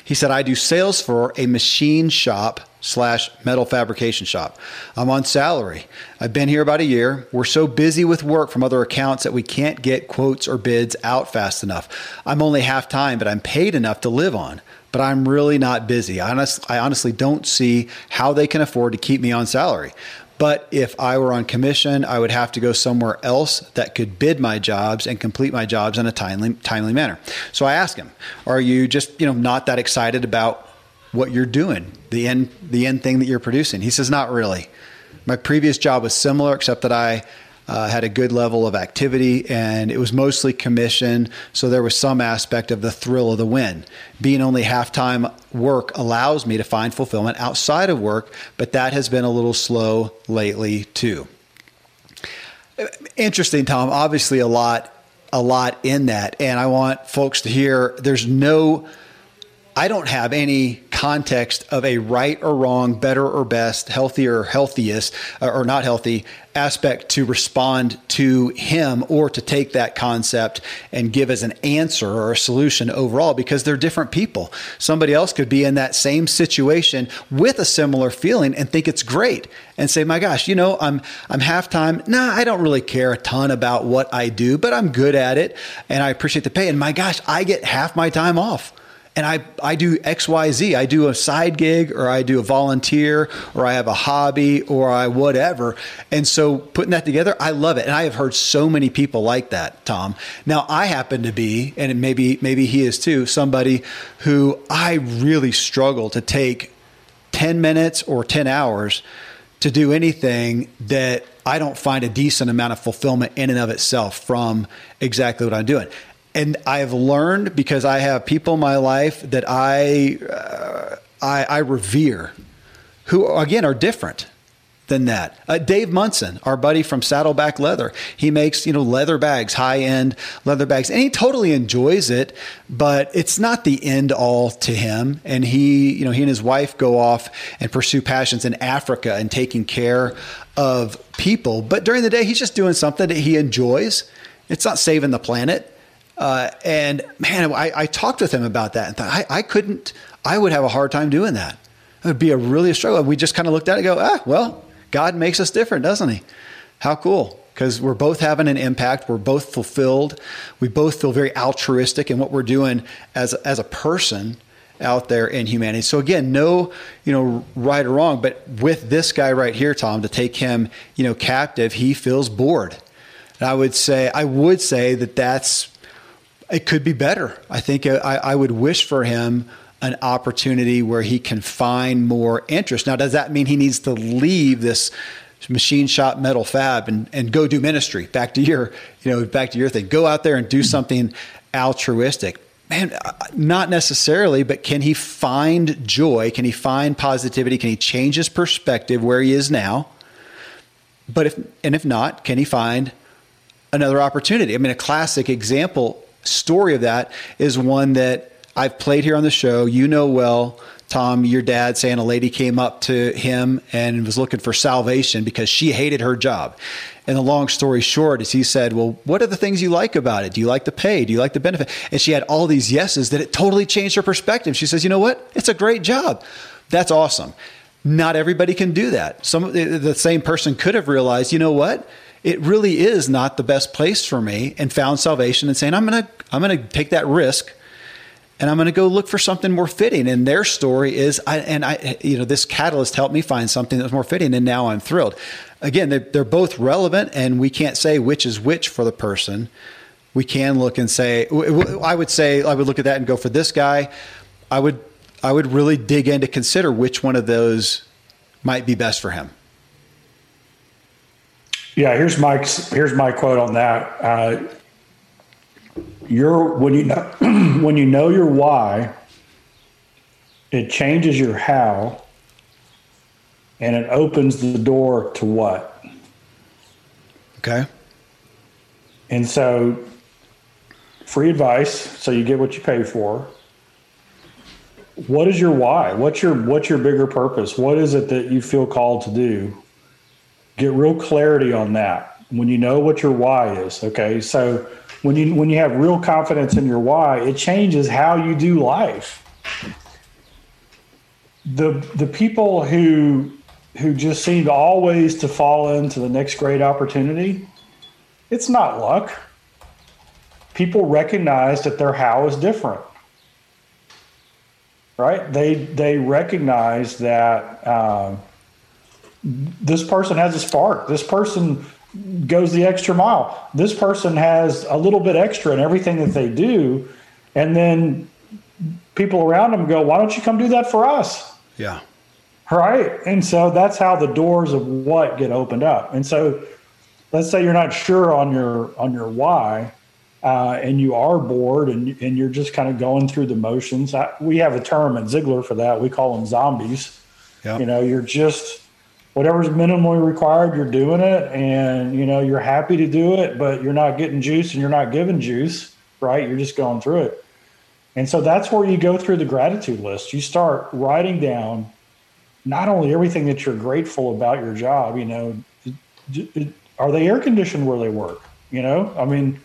He said, I do sales for a machine shop slash metal fabrication shop. I'm on salary. I've been here about a year. We're so busy with work from other accounts that we can't get quotes or bids out fast enough. I'm only half time, but I'm paid enough to live on. But I'm really not busy. I, honest, I honestly don't see how they can afford to keep me on salary. But if I were on commission, I would have to go somewhere else that could bid my jobs and complete my jobs in a timely timely manner. So I asked him, "Are you just you know not that excited about what you're doing, the end the end thing that you're producing?" He says, "Not really. My previous job was similar, except that I uh, had a good level of activity, and it was mostly commission. So there was some aspect of the thrill of the win. Being only half time work allows me to find fulfillment outside of work, but that has been a little slow lately too. Interesting, Tom. Obviously, a lot, a lot in that, and I want folks to hear. There's no I don't have any context of a right or wrong, better or best, healthy or healthiest, uh, or not healthy aspect to respond to him or to take that concept and give as an answer or a solution overall because they're different people. Somebody else could be in that same situation with a similar feeling and think it's great and say, "My gosh, you know, I'm I'm halftime. Nah, I don't really care a ton about what I do, but I'm good at it and I appreciate the pay. And my gosh, I get half my time off." And I, I do XYZ. I do a side gig or I do a volunteer or I have a hobby or I whatever. And so putting that together, I love it. And I have heard so many people like that, Tom. Now I happen to be, and maybe maybe he is too, somebody who I really struggle to take 10 minutes or 10 hours to do anything that I don't find a decent amount of fulfillment in and of itself from exactly what I'm doing and I've learned because I have people in my life that I, uh, I, I revere, who again are different than that. Uh, Dave Munson, our buddy from Saddleback Leather, he makes you know leather bags, high end leather bags, and he totally enjoys it. But it's not the end all to him. And he, you know, he and his wife go off and pursue passions in Africa and taking care of people. But during the day, he's just doing something that he enjoys. It's not saving the planet. Uh, and man, I, I, talked with him about that and thought I, I, couldn't, I would have a hard time doing that. It would be a really struggle. We just kind of looked at it and go, ah, well, God makes us different, doesn't he? How cool. Because we're both having an impact. We're both fulfilled. We both feel very altruistic in what we're doing as, as a person out there in humanity. So again, no, you know, right or wrong, but with this guy right here, Tom, to take him, you know, captive, he feels bored. And I would say, I would say that that's it could be better. I think uh, I, I would wish for him an opportunity where he can find more interest. Now, does that mean he needs to leave this machine shop metal fab and, and go do ministry? Back to your, you know, back to your thing. Go out there and do something altruistic. Man, uh, not necessarily, but can he find joy? Can he find positivity? Can he change his perspective where he is now? But if and if not, can he find another opportunity? I mean, a classic example story of that is one that I've played here on the show. You know well, Tom, your dad saying a lady came up to him and was looking for salvation because she hated her job. And the long story short is he said, Well, what are the things you like about it? Do you like the pay? Do you like the benefit? And she had all these yeses that it totally changed her perspective. She says, You know what? It's a great job. That's awesome. Not everybody can do that. Some the same person could have realized, you know what? It really is not the best place for me and found salvation and saying, I'm going to, I'm going to take that risk and I'm going to go look for something more fitting. And their story is, I, and I, you know, this catalyst helped me find something that was more fitting. And now I'm thrilled. Again, they're, they're both relevant and we can't say which is which for the person. We can look and say, I would say, I would look at that and go for this guy. I would I would really dig in to consider which one of those might be best for him. Yeah, here's Mike's. Here's my quote on that. Uh, your when you know, when you know your why, it changes your how, and it opens the door to what. Okay. And so, free advice, so you get what you pay for. What is your why? What's your what's your bigger purpose? What is it that you feel called to do? Get real clarity on that. When you know what your why is, okay? So when you when you have real confidence in your why, it changes how you do life. The the people who who just seem to always to fall into the next great opportunity, it's not luck. People recognize that their how is different. Right? They they recognize that uh, this person has a spark. This person goes the extra mile. This person has a little bit extra in everything that they do. And then people around them go, why don't you come do that for us? Yeah. Right. And so that's how the doors of what get opened up. And so let's say you're not sure on your on your why, uh, and you are bored and and you're just kind of going through the motions. I, we have a term at Ziglar for that. We call them zombies. Yeah. You know, you're just whatever's minimally required, you're doing it, and you know you're happy to do it, but you're not getting juice and you're not giving juice, right? You're just going through it, and so that's where you go through the gratitude list. You start writing down not only everything that you're grateful about your job, you know, are they air conditioned where they work? You know, I mean,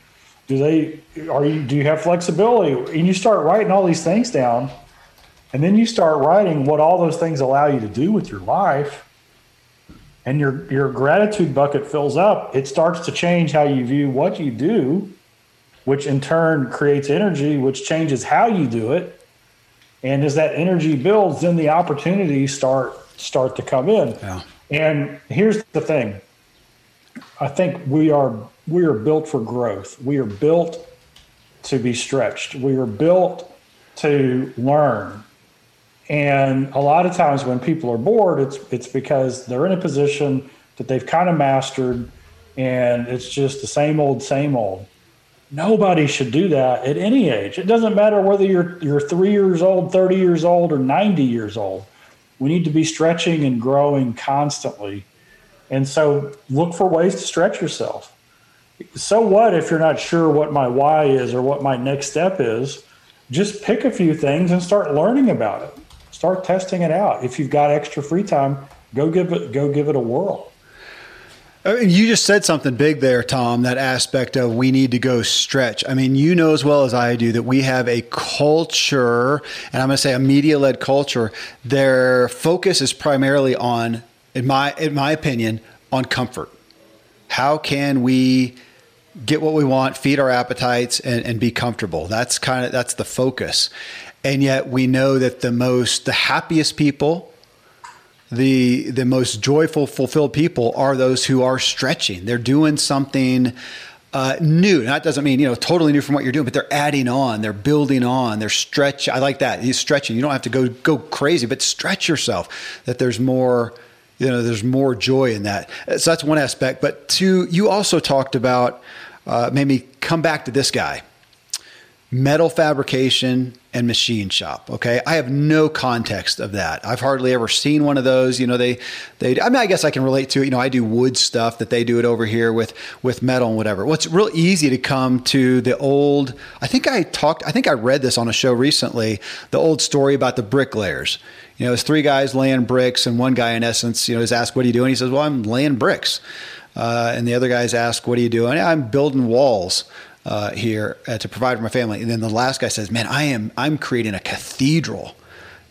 do they are you do you have flexibility? And you start writing all these things down, and then you start writing what all those things allow you to do with your life and your your gratitude bucket fills up, it starts to change how you view what you do, which in turn creates energy, which changes how you do it. And as that energy builds, then the opportunities start start to come in. Yeah. And here's the thing. I think we are we are built for growth. We are built to be stretched. We are built to learn. And a lot of times when people are bored, it's it's because they're in a position that they've kind of mastered and it's just the same old, same old. Nobody should do that at any age. It doesn't matter whether you're you're three years old, 30 years old, or 90 years old. We need to be stretching and growing constantly. And so look for ways to stretch yourself. So what if you're not sure what my why is or what my next step is? Just pick a few things and start learning about it start testing it out. If you've got extra free time, go give it go give it a whirl. I mean, you just said something big there, Tom, that aspect of we need to go stretch. I mean, you know as well as I do that we have a culture, and I'm going to say a media led culture. Their focus is primarily on, in my, in my opinion, on comfort. How can we get what we want, feed our appetites, and, and be comfortable? That's kind of, that's the focus and yet we know that the most the happiest people the the most joyful fulfilled people are those who are stretching they're doing something uh, new. that doesn't mean you know totally new from what you're doing, but they're adding on, they're building on, they're stretch. I like that. He's stretching. You don't have to go go crazy, but stretch yourself. That there's more, you know, there's more joy in that. So that's one aspect. But two, you also talked about uh, made me come back to this guy metal fabrication and machine shop okay? I have no context of that. I've hardly ever seen one of those you know they they i mean i guess i can relate to it. You know i do wood stuff that they do it over here with with metal and whatever. Well real easy to come to the old i think i talked i think i read this on a show recently the old story about the bricklayers. You know it's three guys laying bricks and one guy in essence you know is asked what are you doing? He says well i'm laying bricks. Uh, and the other guys ask what are you doing? I'm building walls uh, here uh, to provide for my family. And then the last guy says, "Man, I am I'm creating a cathedral."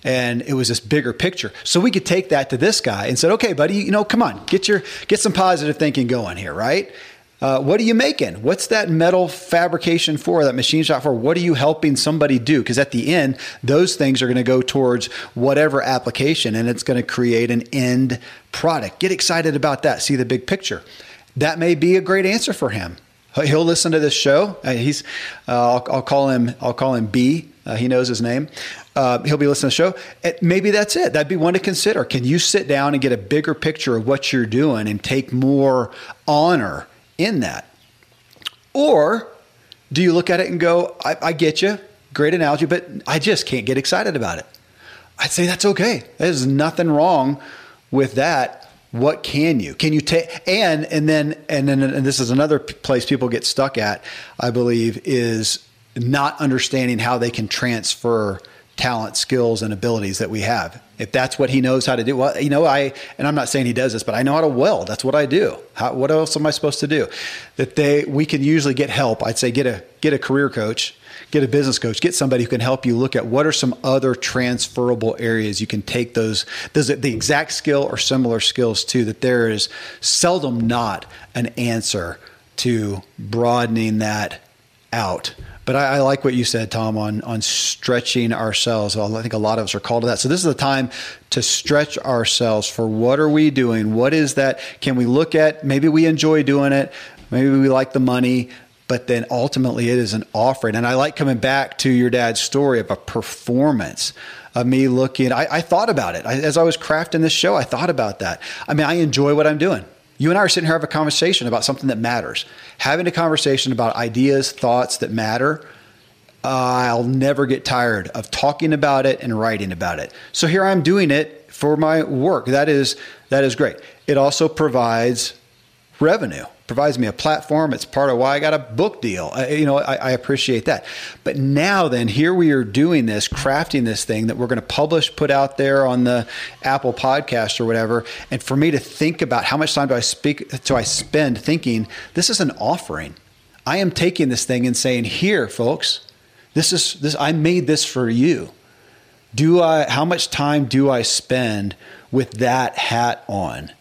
And it was this bigger picture. So we could take that to this guy and said, "Okay, buddy, you know, come on, get your get some positive thinking going here, right?" Uh, what are you making? What's that metal fabrication for? That machine shop for? What are you helping somebody do? Because at the end, those things are going to go towards whatever application, and it's going to create an end product. Get excited about that. See the big picture. That may be a great answer for him. He'll listen to this show. Uh, he's, uh, I'll, I'll, call him, I'll call him B. Uh, he knows his name. Uh, he'll be listening to the show. And maybe that's it. That'd be one to consider. Can you sit down and get a bigger picture of what you're doing and take more honor in that? Or do you look at it and go, I, I get you, great analogy, but I just can't get excited about it? I'd say that's okay. There's nothing wrong with that what can you? Can you take and and then and then and this is another place people get stuck at i believe is not understanding how they can transfer talent skills and abilities that we have. If that's what he knows how to do well you know i and i'm not saying he does this but i know how to weld. That's what i do. How, what else am i supposed to do? That they we can usually get help. I'd say get a get a career coach get a business coach, get somebody who can help you look at what are some other transferable areas you can take those, those the exact skill or similar skills to, that there is seldom not an answer to broadening that out. But I, I, like what you said, Tom, on on stretching ourselves. Well, I think a lot of us are called to that. So this is the time to stretch ourselves for what are we doing? What is that? Can we look at? Maybe we enjoy doing it. Maybe we like the money but then ultimately it is an offering. And I like coming back to your dad's story of a performance of me looking. I, I thought about it I, as I was crafting this show. I thought about that. I mean, I enjoy what I'm doing. You and I are sitting here having a conversation about something that matters. Having a conversation about ideas, thoughts that matter. I'll never get tired of talking about it and writing about it. So here I'm doing it for my work. That is that is great. It also provides revenue provides me a platform. It's part of why I got a book deal. I, you know, I, I, appreciate that. But now, then, here we are doing this, crafting this thing that we're going to publish, put out there on the Apple Podcast or whatever. And for me to think about how much time do I speak, do I spend thinking this is an offering. I am taking this thing and saying, "Here, folks, this is this. I made this for you." Do I? How much time do I spend with that hat on?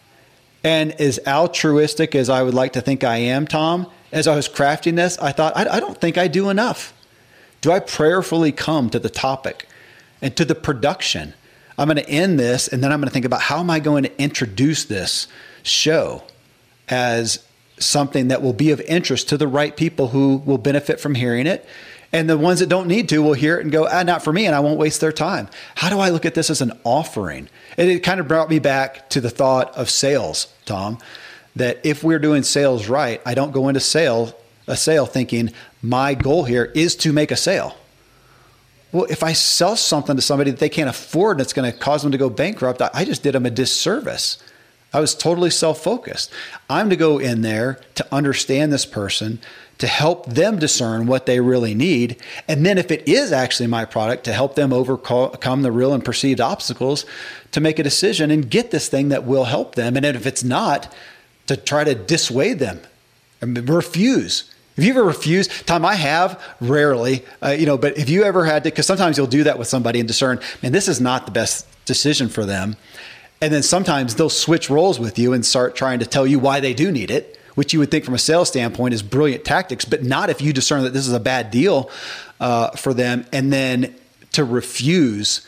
And as altruistic as I would like to think I am, Tom, as I was crafting this, I thought, I, I don't think I do enough. Do I prayerfully come to the topic and to the production? I'm going to end this and then I'm going to think about how am I going to introduce this show as something that will be of interest to the right people who will benefit from hearing it. And the ones that don't need to will hear it and go, ah, not for me, and I won't waste their time. How do I look at this as an offering? And it kind of brought me back to the thought of sales, Tom, that if we're doing sales right, I don't go into sale a sale thinking my goal here is to make a sale. Well, if I sell something to somebody that they can't afford and it's going to cause them to go bankrupt, I just did them a disservice. I was totally self focused. I'm to go in there to understand this person, to help them discern what they really need. And then, if it is actually my product, to help them overcome the real and perceived obstacles to make a decision and get this thing that will help them. And if it's not, to try to dissuade them, mean, refuse. Have you ever refused? Tom, I have rarely, uh, you know, but if you ever had to, because sometimes you'll do that with somebody and discern, man, this is not the best decision for them. And then sometimes they'll switch roles with you and start trying to tell you why they do need it which you would think from a sales standpoint is brilliant tactics, but not if you discern that this is a bad deal uh, for them. And then to refuse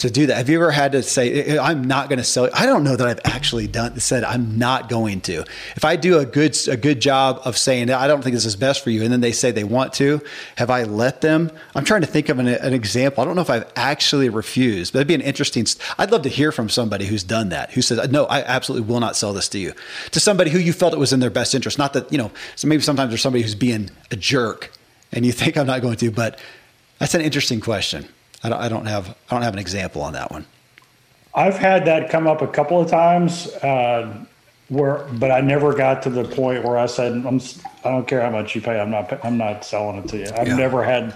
to do that. Have you ever had to say, I'm not going to sell? I don't know that I've actually done said I'm not going to. If I do a good a good job of saying I don't think this is best for you, and then they say they want to, have I let them? I'm trying to think of an, an example. I don't know if I've actually refused, but it'd be an interesting. I'd love to hear from somebody who's done that, who says, no, I absolutely will not sell this to you, to somebody who you felt it was in their best interest. Not that you know. So maybe sometimes there's somebody who's being a jerk, and you think I'm not going to, but that's an interesting question. I don't, I don't have I don't have an example on that one. I've had that come up a couple of times, uh, where but I never got to the point where I said I'm I don't care how much you pay I'm not I'm not selling it to you. I've yeah. never had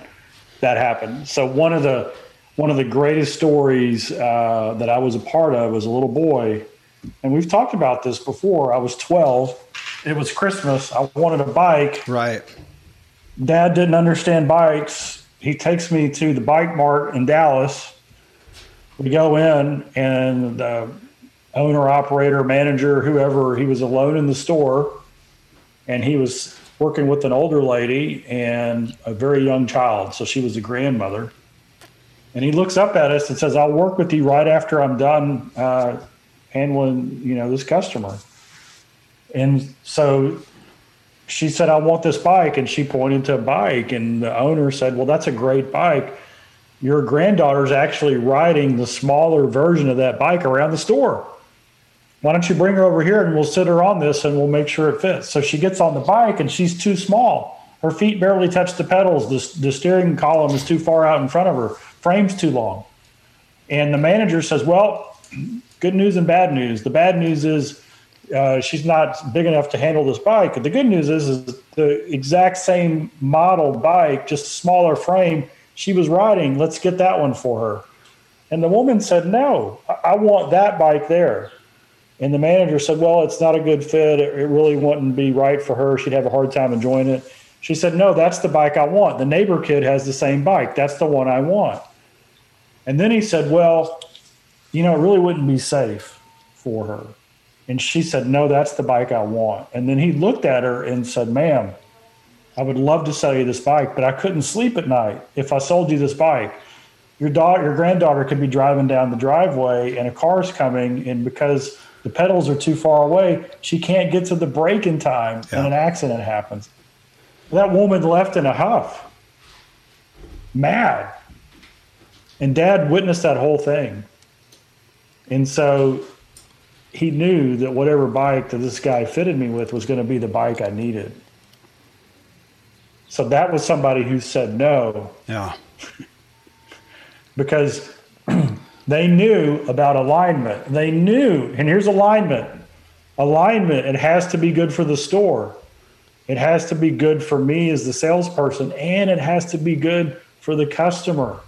that happen. So one of the one of the greatest stories uh, that I was a part of as a little boy, and we've talked about this before. I was 12. It was Christmas. I wanted a bike. Right. Dad didn't understand bikes he takes me to the bike mart in Dallas. We go in, and the owner, operator, manager, whoever, he was alone in the store, and he was working with an older lady and a very young child. So she was a grandmother. And he looks up at us and says, "I'll work with you right after I'm done uh, handling, you know, this customer." And so she said, I want this bike. And she pointed to a bike. And the owner said, Well, that's a great bike. your granddaughter's actually riding the smaller version of that bike around the store. Why don't you bring her over here and we'll sit her on this and we'll make sure it fits? So she gets on the bike and she's too small. Her feet barely touch the pedals. The, the steering column is too far out in front of her. Frame's too long. And the manager says, Well, good news and bad news. The bad news is uh, she's not big enough to handle this bike. The good news is, is the exact same model bike, just smaller frame. She was riding. Let's get that one for her. And the woman said, No, I want that bike there. And the manager said, Well, it's not a good fit. It really wouldn't be right for her. She'd have a hard time enjoying it. She said, No, that's the bike I want. The neighbor kid has the same bike. That's the one I want. And then he said, Well, you know, it really wouldn't be safe for her. And she said, No, that's the bike I want. And then he looked at her and said, Ma'am, I would love to sell you this bike, but I couldn't sleep at night if I sold you this bike. Your daughter, your granddaughter could be driving down the driveway and a car's coming, and because the pedals are too far away, she can't get to the brake in time, yeah. and an accident happens. That woman left in a huff, mad. And dad witnessed that whole thing. And so he knew that whatever bike that this guy fitted me with was going to be the bike I needed. So that was somebody who said no. Yeah. because they knew about alignment. They knew, and here's alignment alignment, it has to be good for the store. It has to be good for me as the salesperson, and it has to be good for the customer.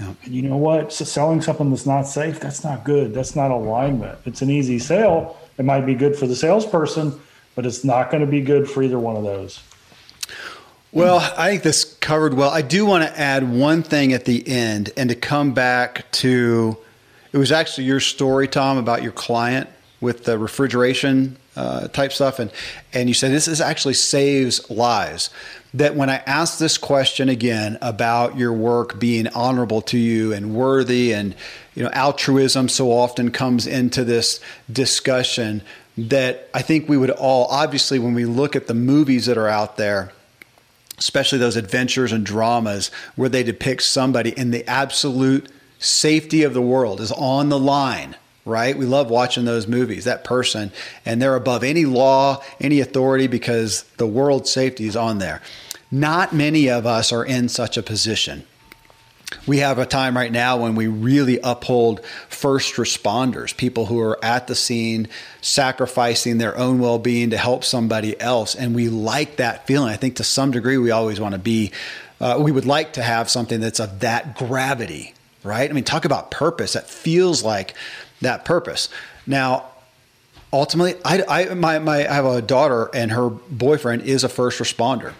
Yep. And you know what? So selling something that's not safe, that's not good. That's not alignment. It's an easy sale. It might be good for the salesperson, but it's not going to be good for either one of those. Well, I think this covered well. I do want to add one thing at the end and to come back to it was actually your story, Tom, about your client with the refrigeration uh, type stuff, and and you say this is actually saves lives. That when I asked this question again about your work being honorable to you and worthy, and you know altruism so often comes into this discussion. That I think we would all obviously when we look at the movies that are out there especially those adventures and dramas where they depict somebody in the absolute safety of the world is on the line right? We love watching those movies, that person, and they're above any law, any authority because the world safety is on there. Not many of us are in such a position. We have a time right now when we really uphold first responders, people who are at the scene sacrificing their own well being to help somebody else. And we like that feeling. I think to some degree, we always want to be, uh, we would like to have something that's of that gravity, right? I mean, talk about purpose. That feels like that purpose. Now, ultimately, I, I, my, my, I have a daughter, and her boyfriend is a first responder.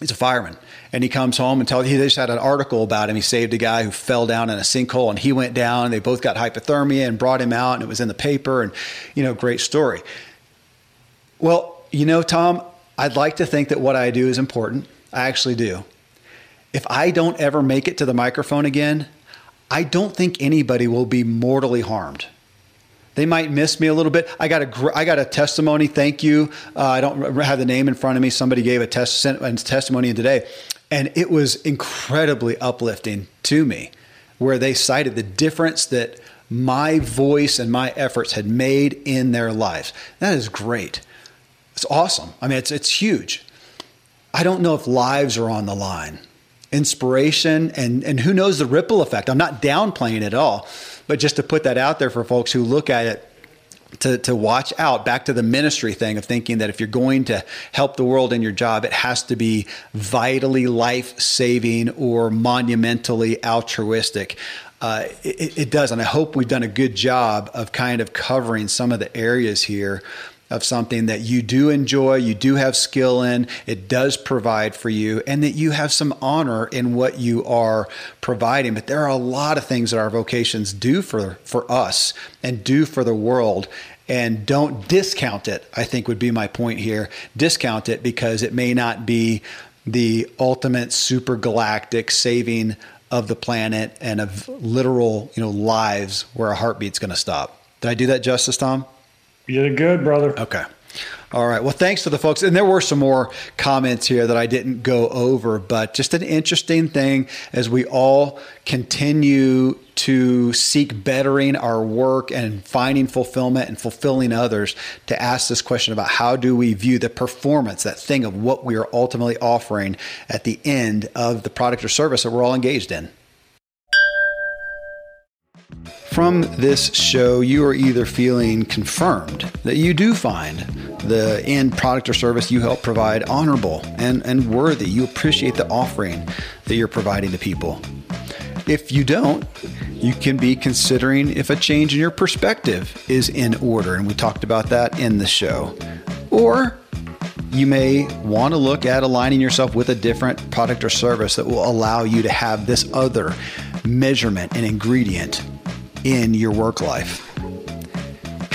He's a fireman, and he comes home and tells. He just had an article about him. He saved a guy who fell down in a sinkhole, and he went down. And they both got hypothermia and brought him out, and it was in the paper. And you know, great story. Well, you know, Tom, I'd like to think that what I do is important. I actually do. If I don't ever make it to the microphone again, I don't think anybody will be mortally harmed. They might miss me a little bit. I got a I got a testimony. Thank you. Uh, I don't have the name in front of me. Somebody gave a test a testimony today, and it was incredibly uplifting to me, where they cited the difference that my voice and my efforts had made in their lives. That is great. It's awesome. I mean, it's it's huge. I don't know if lives are on the line inspiration and and who knows the ripple effect. I'm not downplaying it at all, but just to put that out there for folks who look at it to, to watch out back to the ministry thing of thinking that if you're going to help the world in your job, it has to be vitally life saving or monumentally altruistic. Uh, it, it does. And I hope we've done a good job of kind of covering some of the areas here of something that you do enjoy, you do have skill in, it does provide for you, and that you have some honor in what you are providing. But there are a lot of things that our vocations do for, for us and do for the world. And don't discount it, I think would be my point here. Discount it because it may not be the ultimate super galactic saving of the planet and of literal, you know, lives where a heartbeat's to stop. Did I do that justice, Tom? You did good, brother. Okay. All right. Well, thanks to the folks. And there were some more comments here that I didn't go over, but just an interesting thing as we all continue to seek bettering our work and finding fulfillment and fulfilling others to ask this question about how do we view the performance, that thing of what we are ultimately offering at the end of the product or service that we're all engaged in. From this show, you are either feeling confirmed that you do find the end product or service you help provide honorable and, and worthy. You appreciate the offering that you're providing to people. If you don't, you can be considering if a change in your perspective is in order. And we talked about that in the show. Or you may want to look at aligning yourself with a different product or service that will allow you to have this other measurement and ingredient in your work life.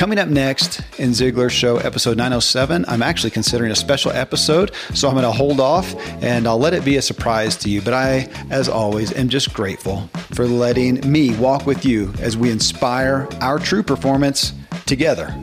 Coming up next in Ziglar Show episode 907, I'm actually considering a special episode, so I'm going to hold off and I'll let it be a surprise to you. But I, as always, am just grateful for letting me walk with you as we inspire our true performance together.